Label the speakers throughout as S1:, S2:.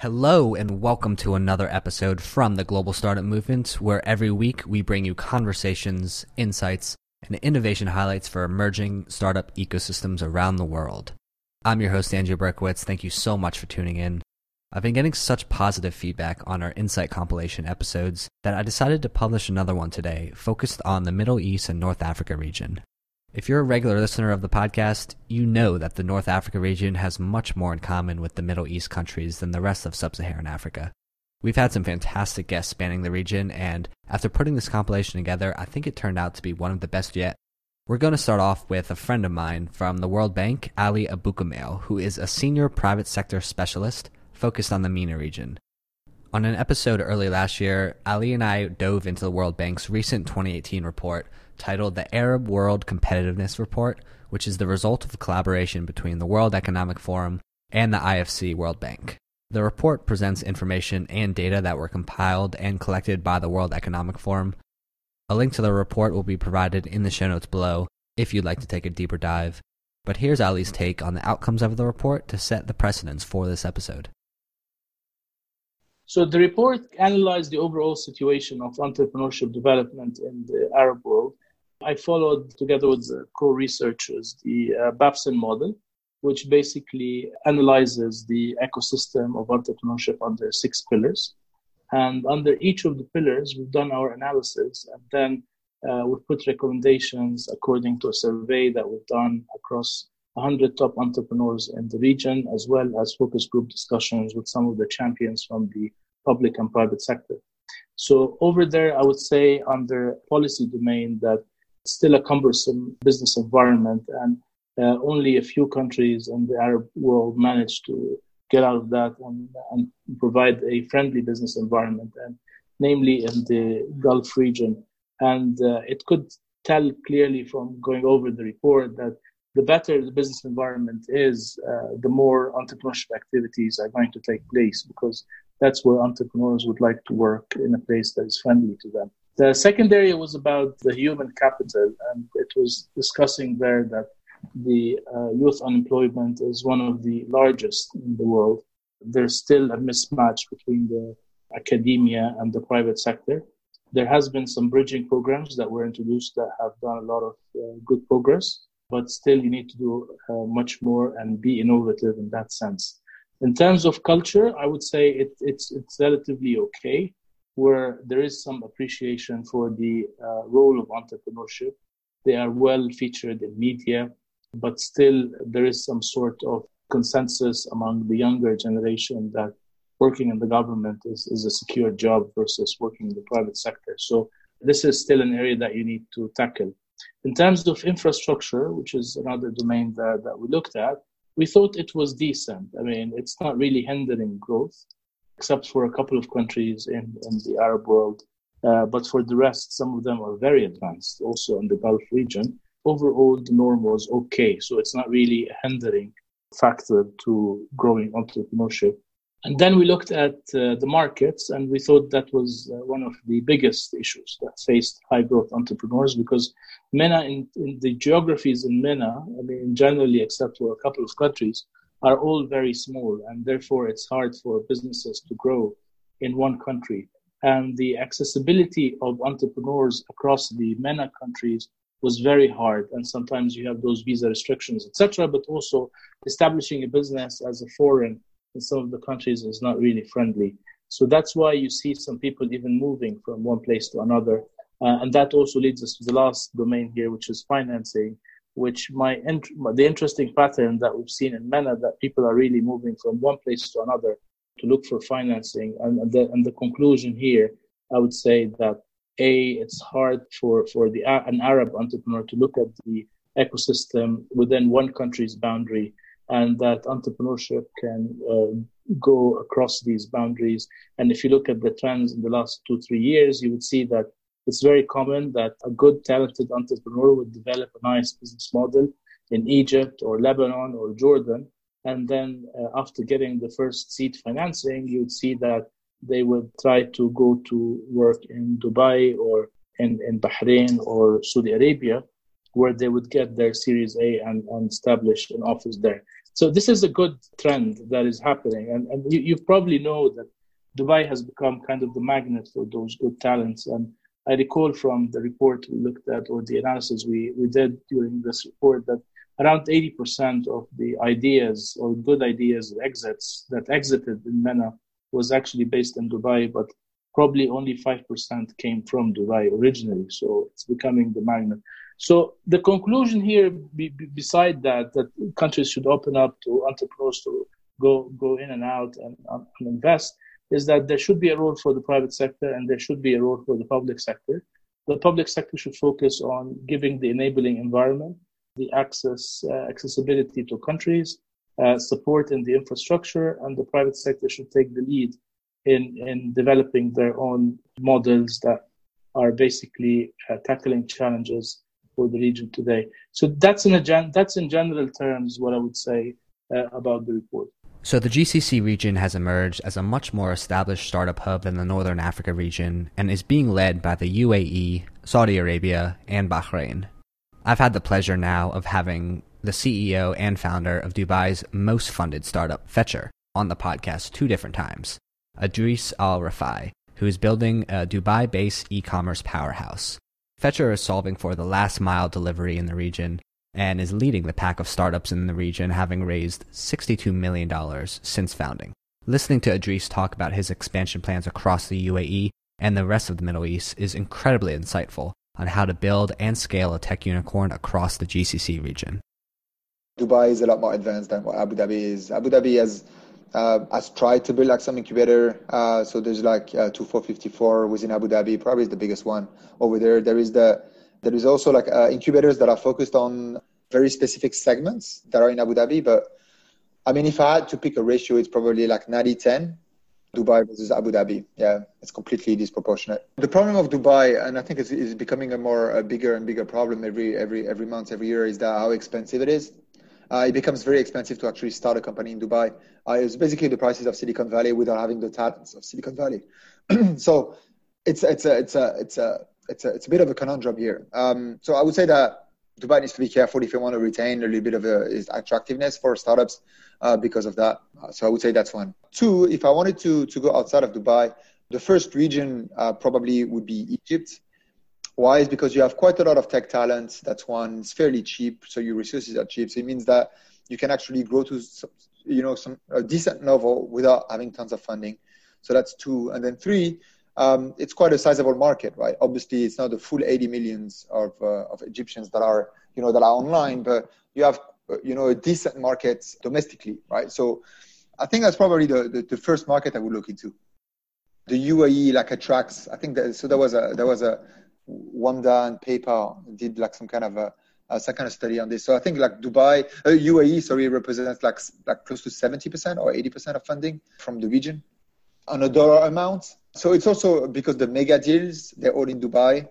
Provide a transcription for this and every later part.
S1: Hello, and welcome to another episode from the Global Startup Movement, where every week we bring you conversations, insights, and innovation highlights for emerging startup ecosystems around the world. I'm your host, Andrew Berkowitz. Thank you so much for tuning in. I've been getting such positive feedback on our Insight compilation episodes that I decided to publish another one today focused on the Middle East and North Africa region. If you're a regular listener of the podcast, you know that the North Africa region has much more in common with the Middle East countries than the rest of sub Saharan Africa. We've had some fantastic guests spanning the region, and after putting this compilation together, I think it turned out to be one of the best yet. We're going to start off with a friend of mine from the World Bank, Ali Abukumail, who is a senior private sector specialist focused on the MENA region. On an episode early last year, Ali and I dove into the World Bank's recent 2018 report titled the Arab World Competitiveness Report, which is the result of a collaboration between the World Economic Forum and the IFC World Bank. The report presents information and data that were compiled and collected by the World Economic Forum. A link to the report will be provided in the show notes below if you'd like to take a deeper dive. But here's Ali's take on the outcomes of the report to set the precedents for this episode.
S2: So the report analyzed the overall situation of entrepreneurship development in the Arab world I followed together with the co-researchers the uh, Babson model, which basically analyzes the ecosystem of entrepreneurship under six pillars. And under each of the pillars, we've done our analysis and then uh, we've put recommendations according to a survey that we've done across 100 top entrepreneurs in the region, as well as focus group discussions with some of the champions from the public and private sector. So over there, I would say under policy domain that it's still a cumbersome business environment, and uh, only a few countries in the Arab world managed to get out of that and, and provide a friendly business environment, and namely in the Gulf region. And uh, it could tell clearly from going over the report that the better the business environment is, uh, the more entrepreneurship activities are going to take place because that's where entrepreneurs would like to work in a place that is friendly to them. The second area was about the human capital, and it was discussing there that the uh, youth unemployment is one of the largest in the world. There's still a mismatch between the academia and the private sector. There has been some bridging programs that were introduced that have done a lot of uh, good progress, but still you need to do uh, much more and be innovative in that sense. In terms of culture, I would say it, it's it's relatively okay where there is some appreciation for the uh, role of entrepreneurship. They are well featured in media, but still there is some sort of consensus among the younger generation that working in the government is, is a secure job versus working in the private sector. So this is still an area that you need to tackle. In terms of infrastructure, which is another domain that, that we looked at, we thought it was decent. I mean, it's not really hindering growth except for a couple of countries in, in the Arab world. Uh, but for the rest, some of them are very advanced, also in the Gulf region. Overall, the norm was okay. So it's not really a hindering factor to growing entrepreneurship. And then we looked at uh, the markets, and we thought that was uh, one of the biggest issues that faced high growth entrepreneurs because MENA, in, in the geographies in MENA, I mean, generally, except for a couple of countries, are all very small, and therefore it's hard for businesses to grow in one country. And the accessibility of entrepreneurs across the MENA countries was very hard, and sometimes you have those visa restrictions, etc. But also establishing a business as a foreign in some of the countries is not really friendly. So that's why you see some people even moving from one place to another. Uh, and that also leads us to the last domain here, which is financing which my int- the interesting pattern that we've seen in MENA that people are really moving from one place to another to look for financing. And, the, and the conclusion here, I would say that a it's hard for for the an Arab entrepreneur to look at the ecosystem within one country's boundary, and that entrepreneurship can uh, go across these boundaries. And if you look at the trends in the last two three years, you would see that it's very common that a good, talented entrepreneur would develop a nice business model in Egypt or Lebanon or Jordan. And then uh, after getting the first seed financing, you'd see that they would try to go to work in Dubai or in, in Bahrain or Saudi Arabia, where they would get their Series A and, and establish an office there. So this is a good trend that is happening, and, and you, you probably know that Dubai has become kind of the magnet for those good talents. And I recall from the report we looked at or the analysis we, we did during this report that around 80% of the ideas or good ideas exits that exited in MENA was actually based in Dubai, but probably only 5% came from Dubai originally. So it's becoming the magnet. So the conclusion here, be, be, beside that, that countries should open up to entrepreneurs to go go in and out and, and invest, is that there should be a role for the private sector and there should be a role for the public sector. The public sector should focus on giving the enabling environment, the access, uh, accessibility to countries, uh, support in the infrastructure, and the private sector should take the lead in, in developing their own models that are basically uh, tackling challenges for the region today. So that's in a gen- that's in general terms what I would say uh, about the report.
S1: So the GCC region has emerged as a much more established startup hub than the Northern Africa region and is being led by the UAE, Saudi Arabia, and Bahrain. I've had the pleasure now of having the CEO and founder of Dubai's most funded startup, Fetchr, on the podcast two different times. Idriss Al Rifai, who is building a Dubai based e commerce powerhouse. Fetchr is solving for the last mile delivery in the region and is leading the pack of startups in the region, having raised $62 million since founding. Listening to Idriss talk about his expansion plans across the UAE and the rest of the Middle East is incredibly insightful on how to build and scale a tech unicorn across the GCC region.
S3: Dubai is a lot more advanced than what Abu Dhabi is. Abu Dhabi has uh, has tried to build like some incubator. Uh, so there's like uh, twofour54 within Abu Dhabi, probably is the biggest one over there. There is the there is also like uh, incubators that are focused on very specific segments that are in Abu Dhabi. But I mean, if I had to pick a ratio, it's probably like 90 10. Dubai versus Abu Dhabi. Yeah, it's completely disproportionate. The problem of Dubai, and I think it's, it's becoming a more a bigger and bigger problem every every every month, every year, is that how expensive it is. Uh, it becomes very expensive to actually start a company in Dubai. Uh, it's basically the prices of Silicon Valley without having the talents of Silicon Valley. so it's it's a it's a it's a it's a it's a bit of a conundrum here. Um, so I would say that Dubai needs to be careful if you want to retain a little bit of a, its attractiveness for startups uh, because of that. Uh, so I would say that's one. Two, if I wanted to to go outside of Dubai, the first region uh, probably would be Egypt. Why? Is because you have quite a lot of tech talent. That's one. It's fairly cheap, so your resources are cheap. So it means that you can actually grow to you know some a decent level without having tons of funding. So that's two. And then three, um, it's quite a sizable market, right? Obviously, it's not the full 80 millions of, uh, of Egyptians that are, you know, that are online, but you have, you know, a decent market domestically, right? So I think that's probably the, the, the first market I would look into. The UAE like attracts, I think that, so there was a, there was a, Wamda and PayPal did like some kind of a, uh, some kind of study on this. So I think like Dubai, uh, UAE, sorry, represents like like close to 70% or 80% of funding from the region on a dollar amount. So it's also because the mega deals, they're all in Dubai.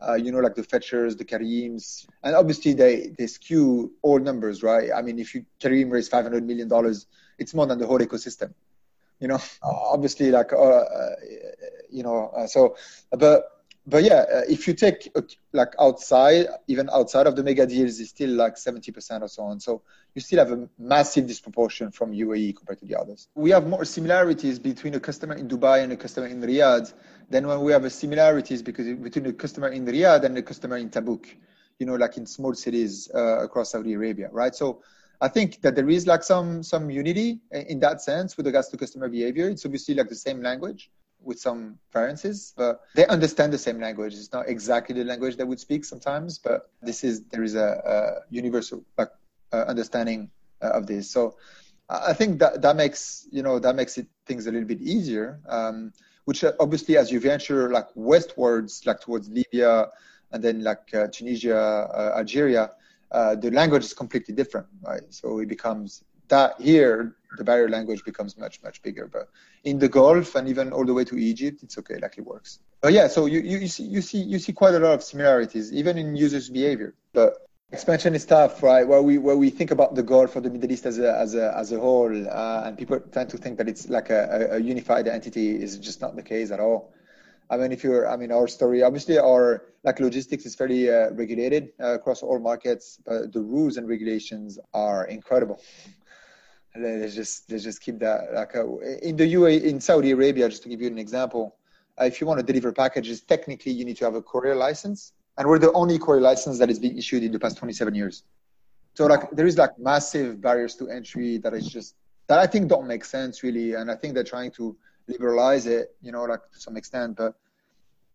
S3: Uh, you know, like the Fetchrs, the Careems, and obviously they, they skew all numbers, right? I mean, if you Careem raise $500 million, it's more than the whole ecosystem, you know, obviously like, uh, uh, you know, uh, so, but but yeah, uh, if you take uh, like outside, even outside of the mega deals, it's still like 70% or so on. So you still have a massive disproportion from UAE compared to the others. We have more similarities between a customer in Dubai and a customer in Riyadh than when we have a similarities because between a customer in Riyadh and a customer in Tabuk, you know, like in small cities uh, across Saudi Arabia, right? So I think that there is like some some unity in that sense with regards to customer behavior. It's obviously like the same language, with some variances, but they understand the same language. It's not exactly the language they would speak sometimes, but this is there is a, a universal uh, understanding uh, of this. So I think that that makes you know that makes it things a little bit easier. Um, which uh, obviously, as you venture like westwards, like towards Libya and then like uh, Tunisia, uh, Algeria, uh, the language is completely different, right? So it becomes that here the barrier language becomes much much bigger but in the gulf and even all the way to egypt it's okay like it works. But yeah so you, you, you see you see you see quite a lot of similarities even in users behavior. But expansion is tough right? Where we where we think about the gulf or the middle east as a as a as a whole uh, and people tend to think that it's like a, a unified entity is just not the case at all. I mean, if you're, I mean, our story, obviously, our like logistics is fairly uh, regulated uh, across all markets, but the rules and regulations are incredible. Let's just let's just keep that like uh, in the UAE in Saudi Arabia. Just to give you an example, uh, if you want to deliver packages, technically you need to have a courier license, and we're the only courier license that is being issued in the past 27 years. So like there is like massive barriers to entry that is just that I think don't make sense really, and I think they're trying to liberalize it, you know, like to some extent, but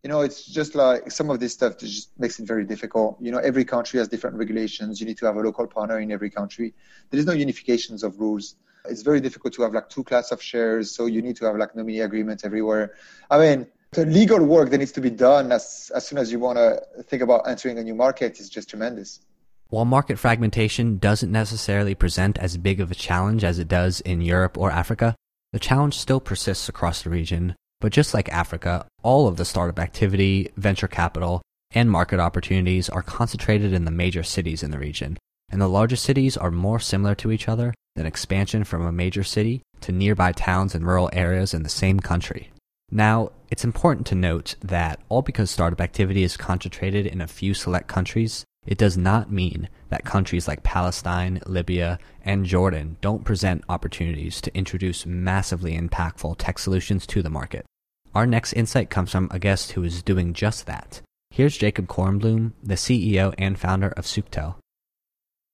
S3: you know, it's just like some of this stuff just makes it very difficult. You know, every country has different regulations. You need to have a local partner in every country. There is no unifications of rules. It's very difficult to have like two class of shares, so you need to have like nominee agreements everywhere. I mean, the legal work that needs to be done as as soon as you want to think about entering a new market is just tremendous.
S1: While market fragmentation doesn't necessarily present as big of a challenge as it does in Europe or Africa, the challenge still persists across the region but just like Africa, all of the startup activity, venture capital, and market opportunities are concentrated in the major cities in the region, and the largest cities are more similar to each other than expansion from a major city to nearby towns and rural areas in the same country. Now, it's important to note that all because startup activity is concentrated in a few select countries, it does not mean that countries like Palestine, Libya, and Jordan don't present opportunities to introduce massively impactful tech solutions to the market. Our next insight comes from a guest who is doing just that. Here's Jacob Korenblum, the CEO and founder of Souktel.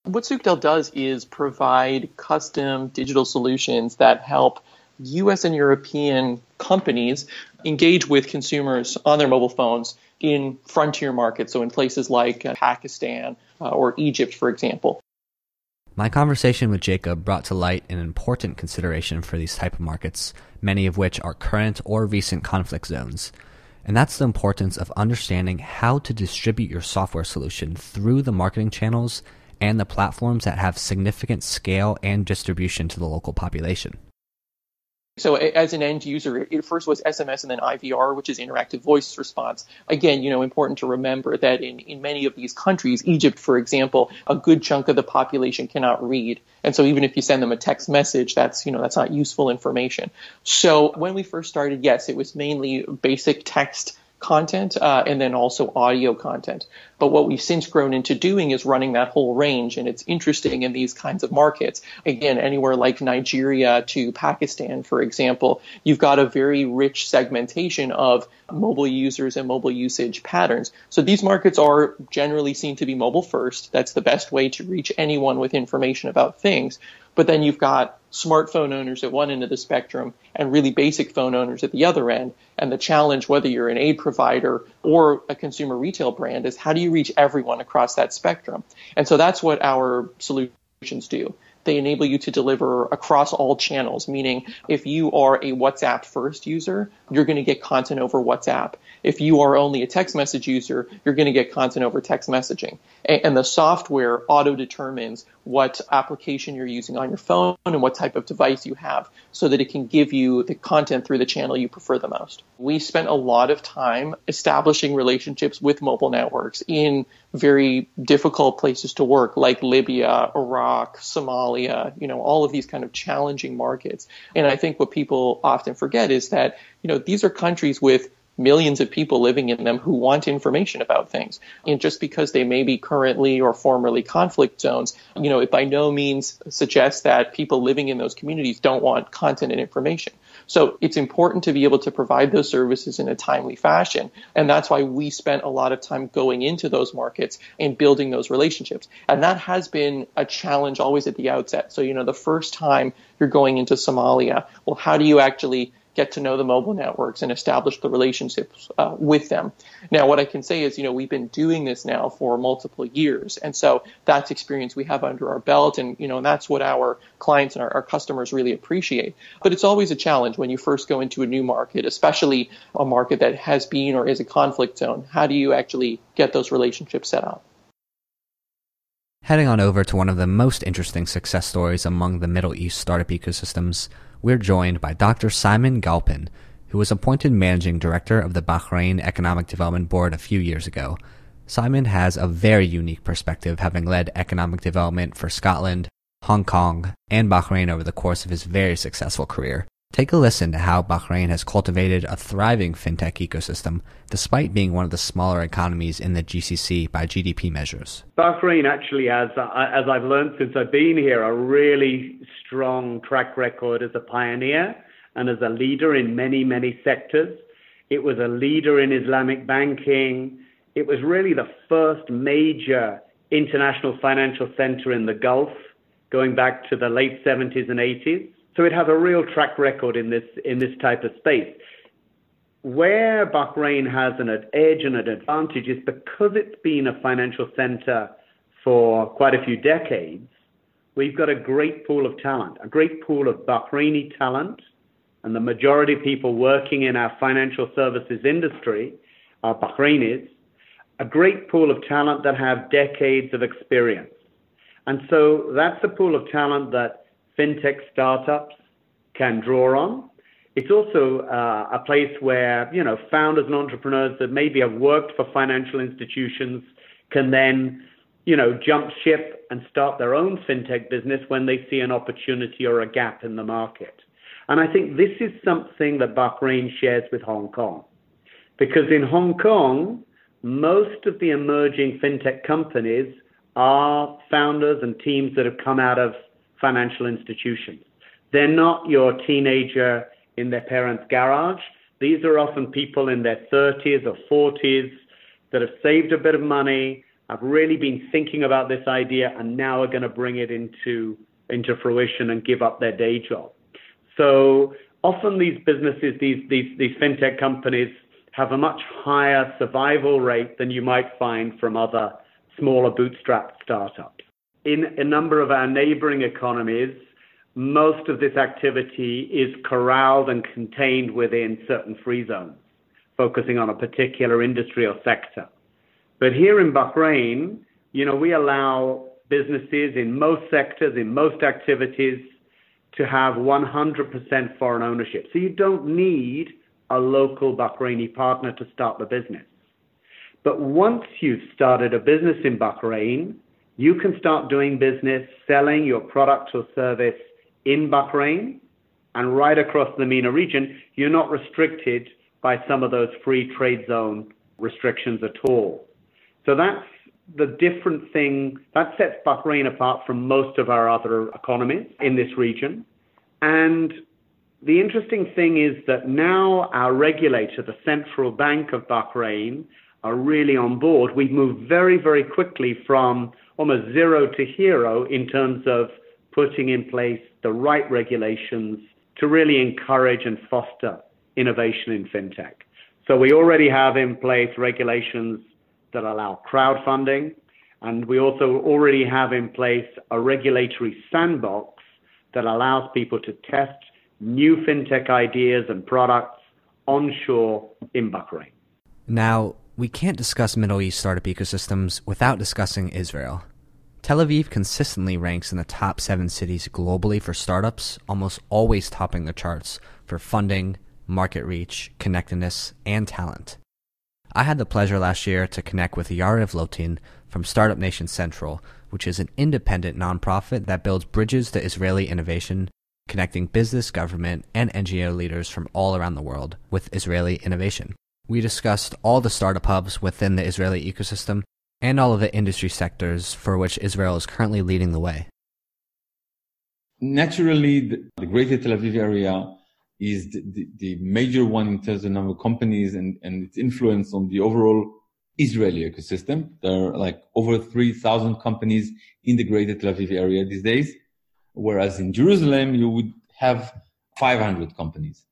S4: What Souktel does is provide custom digital solutions that help US and European companies engage with consumers on their mobile phones in frontier markets, so in places like uh, Pakistan uh, or Egypt, for example.
S1: My conversation with Jacob brought to light an important consideration for these type of markets, many of which are current or recent conflict zones. And that's the importance of understanding how to distribute your software solution through the marketing channels and the platforms that have significant scale and distribution to the local population.
S4: So as an end user, it first was SMS and then IVR, which is interactive voice response. Again, you know, important to remember that in, in many of these countries, Egypt, for example, a good chunk of the population cannot read. And so even if you send them a text message, that's, you know, that's not useful information. So when we first started, yes, it was mainly basic text content uh, and then also audio content. But what we've since grown into doing is running that whole range, and it's interesting in these kinds of markets. Again, anywhere like Nigeria to Pakistan, for example, you've got a very rich segmentation of mobile users and mobile usage patterns. So these markets are generally seen to be mobile first. That's the best way to reach anyone with information about things. But then you've got smartphone owners at one end of the spectrum and really basic phone owners at the other end. And the challenge, whether you're an aid provider or a consumer retail brand, is how do you reach everyone across that spectrum? And so that's what our solutions do. They enable you to deliver across all channels, meaning if you are a WhatsApp first user, you're going to get content over WhatsApp. If you are only a text message user, you're going to get content over text messaging. And the software auto determines what application you're using on your phone and what type of device you have so that it can give you the content through the channel you prefer the most. We spent a lot of time establishing relationships with mobile networks in very difficult places to work like Libya, Iraq, Somalia, you know, all of these kind of challenging markets. And I think what people often forget is that, you know, these are countries with millions of people living in them who want information about things. And just because they may be currently or formerly conflict zones, you know, it by no means suggests that people living in those communities don't want content and information. So it's important to be able to provide those services in a timely fashion. And that's why we spent a lot of time going into those markets and building those relationships. And that has been a challenge always at the outset. So, you know, the first time you're going into Somalia, well, how do you actually get to know the mobile networks and establish the relationships uh, with them. Now, what I can say is, you know, we've been doing this now for multiple years, and so that's experience we have under our belt, and you know, and that's what our clients and our, our customers really appreciate. But it's always a challenge when you first go into a new market, especially a market that has been or is a conflict zone. How do you actually get those relationships set up?
S1: Heading on over to one of the most interesting success stories among the Middle East startup ecosystems we're joined by Dr. Simon Galpin, who was appointed managing director of the Bahrain Economic Development Board a few years ago. Simon has a very unique perspective, having led economic development for Scotland, Hong Kong, and Bahrain over the course of his very successful career. Take a listen to how Bahrain has cultivated a thriving fintech ecosystem despite being one of the smaller economies in the GCC by GDP measures.
S5: Bahrain actually has, uh, as I've learned since I've been here, a really strong track record as a pioneer and as a leader in many, many sectors. It was a leader in Islamic banking. It was really the first major international financial center in the Gulf going back to the late 70s and 80s. So it has a real track record in this in this type of space. Where Bahrain has an edge and an advantage is because it's been a financial center for quite a few decades. We've got a great pool of talent, a great pool of Bahraini talent, and the majority of people working in our financial services industry are Bahrainis. A great pool of talent that have decades of experience. And so that's a pool of talent that fintech startups can draw on. It's also uh, a place where, you know, founders and entrepreneurs that maybe have worked for financial institutions can then, you know, jump ship and start their own fintech business when they see an opportunity or a gap in the market. And I think this is something that Bahrain shares with Hong Kong. Because in Hong Kong, most of the emerging fintech companies are founders and teams that have come out of financial institutions. They're not your teenager in their parents' garage. These are often people in their 30s or 40s that have saved a bit of money, have really been thinking about this idea, and now are going to bring it into, into fruition and give up their day job. So often these businesses, these, these, these fintech companies, have a much higher survival rate than you might find from other smaller bootstrap startups. In a number of our neighboring economies, most of this activity is corralled and contained within certain free zones, focusing on a particular industry or sector. But here in Bahrain, you know, we allow businesses in most sectors, in most activities, to have 100% foreign ownership. So you don't need a local Bahraini partner to start the business. But once you've started a business in Bahrain, you can start doing business selling your product or service in Bahrain and right across the MENA region. You're not restricted by some of those free trade zone restrictions at all. So that's the different thing that sets Bahrain apart from most of our other economies in this region. And the interesting thing is that now our regulator, the Central Bank of Bahrain, are really on board. We've moved very, very quickly from almost zero to hero in terms of putting in place the right regulations to really encourage and foster innovation in fintech. So we already have in place regulations that allow crowdfunding, and we also already have in place a regulatory sandbox that allows people to test new fintech ideas and products onshore in Bahrain.
S1: Now, we can't discuss Middle East startup ecosystems without discussing Israel. Tel Aviv consistently ranks in the top seven cities globally for startups, almost always topping the charts for funding, market reach, connectedness, and talent. I had the pleasure last year to connect with Yariv Lotan from Startup Nation Central, which is an independent nonprofit that builds bridges to Israeli innovation, connecting business, government, and NGO leaders from all around the world with Israeli innovation. We discussed all the startup hubs within the Israeli ecosystem and all of the industry sectors for which Israel is currently leading the way.
S6: Naturally, the, Greater Tel Aviv area is the, the, the, major one in terms of number of companies and, and its influence on the overall Israeli ecosystem. There are like over 3,000 companies in the Greater Tel Aviv area these days, whereas in Jerusalem, you would have 500 companies.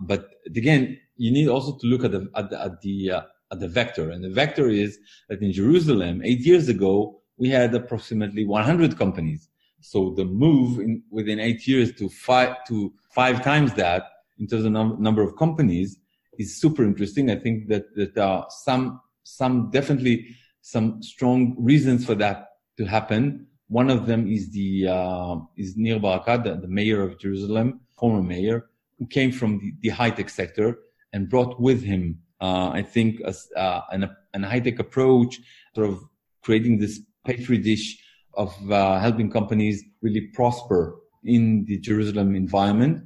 S6: But again, you need also to look at the, at the, at the uh, at the vector. And the vector is that in Jerusalem, eight years ago, we had approximately 100 companies. So the move in, within eight years to five, to five times that in terms of num- number of companies is super interesting. I think that, that there are some, some definitely some strong reasons for that to happen. One of them is the, uh, is Nir Barkat, the, the mayor of Jerusalem, former mayor, who came from the, the high tech sector and brought with him uh, I think as, uh, an, an high tech approach, sort of creating this petri dish of uh, helping companies really prosper in the Jerusalem environment.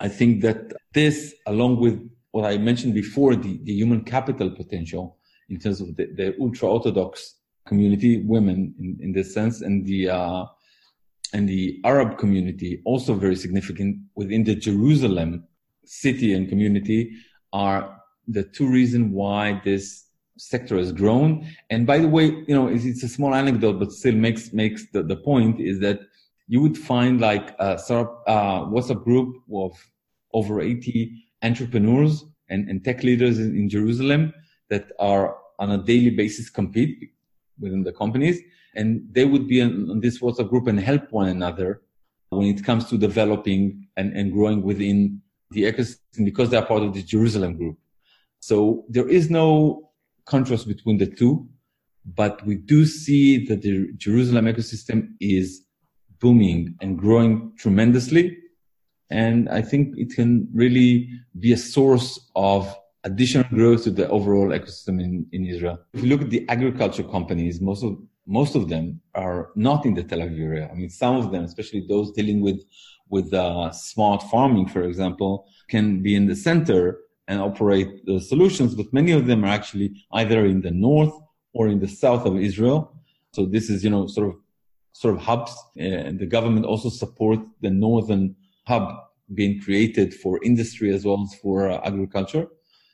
S6: I think that this, along with what I mentioned before, the, the human capital potential in terms of the, the ultra orthodox community, women in, in this sense, and the uh, and the Arab community, also very significant within the Jerusalem city and community, are the two reasons why this sector has grown. And by the way, you know, it's, it's a small anecdote, but still makes makes the, the point is that you would find like a startup uh, WhatsApp group of over 80 entrepreneurs and, and tech leaders in, in Jerusalem that are on a daily basis compete within the companies. And they would be on, on this WhatsApp group and help one another when it comes to developing and, and growing within the ecosystem because they are part of the Jerusalem group. So there is no contrast between the two, but we do see that the Jerusalem ecosystem is booming and growing tremendously. And I think it can really be a source of additional growth to the overall ecosystem in, in Israel. If you look at the agriculture companies, most of most of them are not in the Tel Aviv area. I mean, some of them, especially those dealing with with uh, smart farming, for example, can be in the center and operate the solutions, but many of them are actually either in the north or in the south of Israel. So this is, you know, sort of sort of hubs, and the government also supports the northern hub being created for industry as well as for uh, agriculture.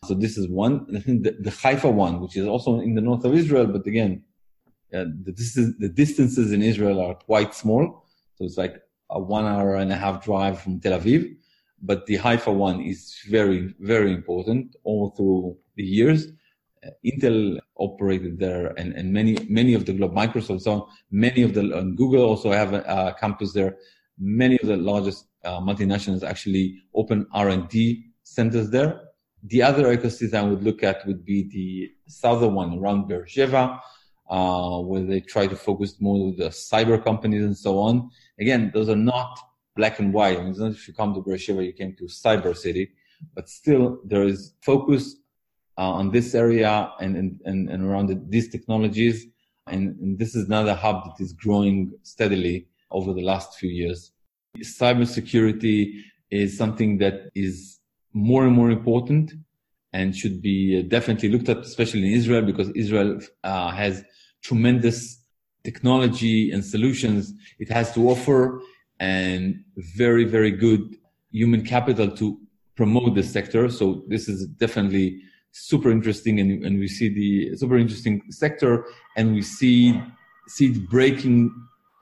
S6: So this is one. I think the, the Haifa one, which is also in the north of Israel, but again, uh, the, distance, the distances in Israel are quite small. So it's like a one hour and a half drive from Tel Aviv. But the Haifa one is very, very important all through the years. Uh, Intel operated there and, and many, many of the globe, Microsoft, so many of the, Google also have a, a campus there. Many of the largest uh, multinationals actually open R&D centers there. The other ecosystem I would look at would be the southern one around Beersheba, uh, where they try to focus more on the cyber companies and so on. Again, those are not black and white. I mean, it's not if you come to Beersheba, you came to cyber city, but still there is focus uh, on this area and, and, and around the, these technologies. And, and this is another hub that is growing steadily over the last few years. Cybersecurity is something that is more and more important and should be definitely looked at, especially in Israel, because Israel uh, has tremendous technology and solutions it has to offer and very, very good human capital to promote this sector. So this is definitely super interesting and, and we see the super interesting sector and we see, see it breaking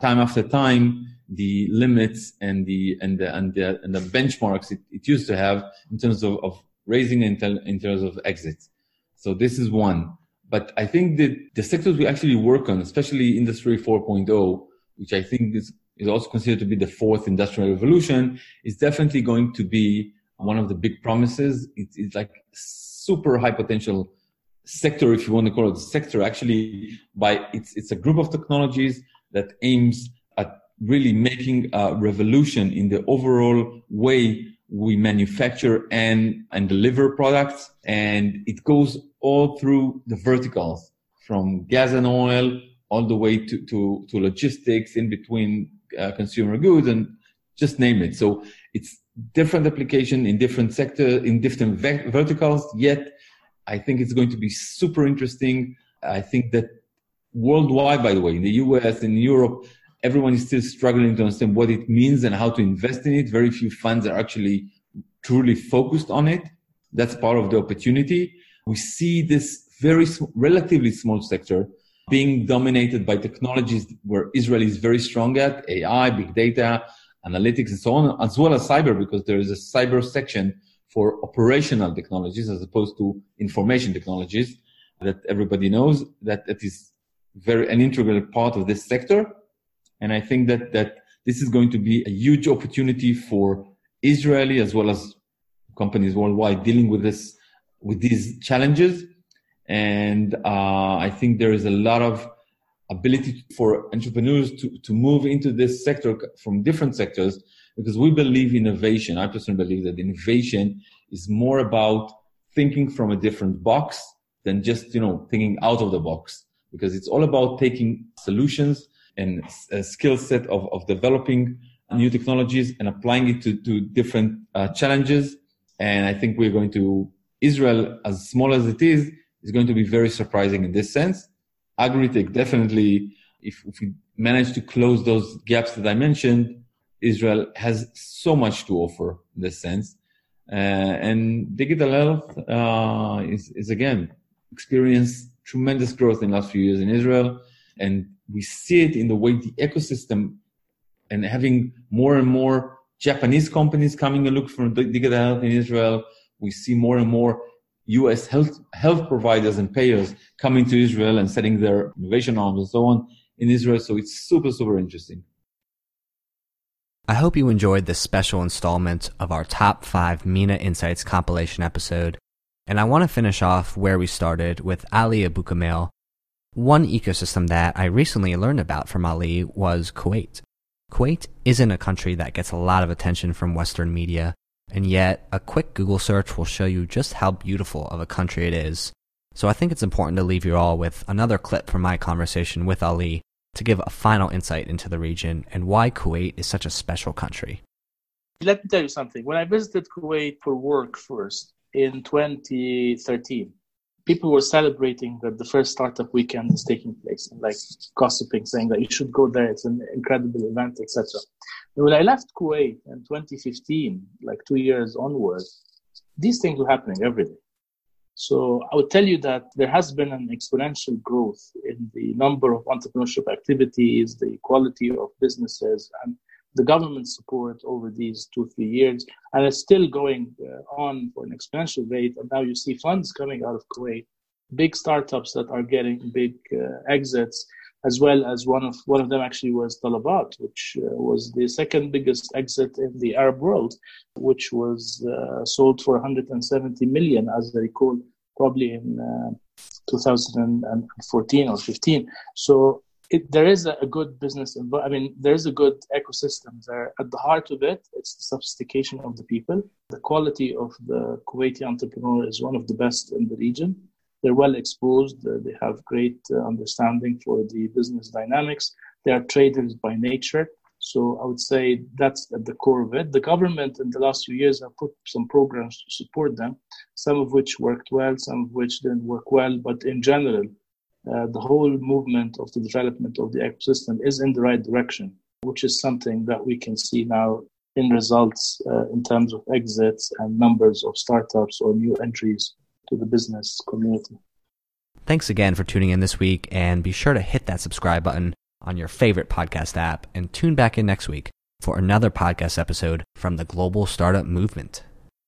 S6: time after time the limits and the, and the, and the, and the benchmarks it, it used to have in terms of, of raising in, in terms of exits. So this is one. But I think that the sectors we actually work on, especially industry 4.0, which I think is is also considered to be the fourth industrial revolution, is definitely going to be one of the big promises. It's, it's like super high potential sector, if you want to call it a sector, actually by it's, it's a group of technologies that aims at really making a revolution in the overall way we manufacture and, and deliver products. And it goes all through the verticals from gas and oil all the way to, to, to logistics in between uh, consumer goods and just name it. So it's different application in different sector, in different ve- verticals. Yet I think it's going to be super interesting. I think that worldwide, by the way, in the US, in Europe, everyone is still struggling to understand what it means and how to invest in it. Very few funds are actually truly focused on it. That's part of the opportunity. We see this very relatively small sector being dominated by technologies where Israel is very strong at AI, big data, analytics, and so on, as well as cyber, because there is a cyber section for operational technologies as opposed to information technologies that everybody knows that that is very an integral part of this sector. And I think that that this is going to be a huge opportunity for Israeli as well as companies worldwide dealing with this with these challenges and uh, I think there is a lot of ability for entrepreneurs to, to move into this sector from different sectors because we believe innovation. I personally believe that innovation is more about thinking from a different box than just, you know, thinking out of the box because it's all about taking solutions and a skill set of, of developing new technologies and applying it to, to different uh, challenges. And I think we're going to, Israel, as small as it is, is going to be very surprising in this sense. Agritech definitely, if, if we manage to close those gaps that I mentioned, Israel has so much to offer in this sense. Uh, and digital health uh, is, is again experienced tremendous growth in the last few years in Israel, and we see it in the way the ecosystem and having more and more Japanese companies coming and look for digital health in Israel. We see more and more U.S. health health providers and payers coming to Israel and setting their innovation arms and so on in Israel. So it's super super interesting.
S1: I hope you enjoyed this special installment of our top five MENA Insights compilation episode. And I want to finish off where we started with Ali Abukumail. One ecosystem that I recently learned about from Ali was Kuwait. Kuwait isn't a country that gets a lot of attention from Western media, and yet a quick Google search will show you just how beautiful of a country it is. So I think it's important to leave you all with another clip from my conversation with Ali to give a final insight into the region and why Kuwait is such a special country.
S2: Let me tell you something. When I visited Kuwait for work first in 2013, people were celebrating that the first startup weekend is taking place and like gossiping, saying that you should go there. It's an incredible event, etc. When I left Kuwait in 2015, like two years onwards, these things were happening every day. So I would tell you that there has been an exponential growth in the number of entrepreneurship activities, the quality of businesses, and the government support over these two, three years. And it's still going uh, on for an exponential rate. And now you see funds coming out of Kuwait, big startups that are getting big uh, exits as well as one of one of them actually was Talabat, which uh, was the second biggest exit in the Arab world, which was uh, sold for 170 million, as I recall, probably in uh, 2014 or 15. So it, there is a, a good business. I mean, there is a good ecosystem there. At the heart of it, it's the sophistication of the people. The quality of the Kuwaiti entrepreneur is one of the best in the region they're well exposed. Uh, they have great uh, understanding for the business dynamics. They are traders by nature. So I would say that's at the core of it. The government in the last few years have put some programs to support them, some of which worked well, some of which didn't work well. But in general, uh, the whole movement of the development of the ecosystem is in the right direction, which is something that we can see now in results uh, in terms of exits and numbers of startups or new entries to the business community.
S1: Thanks again for tuning in this week, and be sure to hit that subscribe button on your favorite podcast app and tune back in next week for another podcast episode from the Global Startup Movement.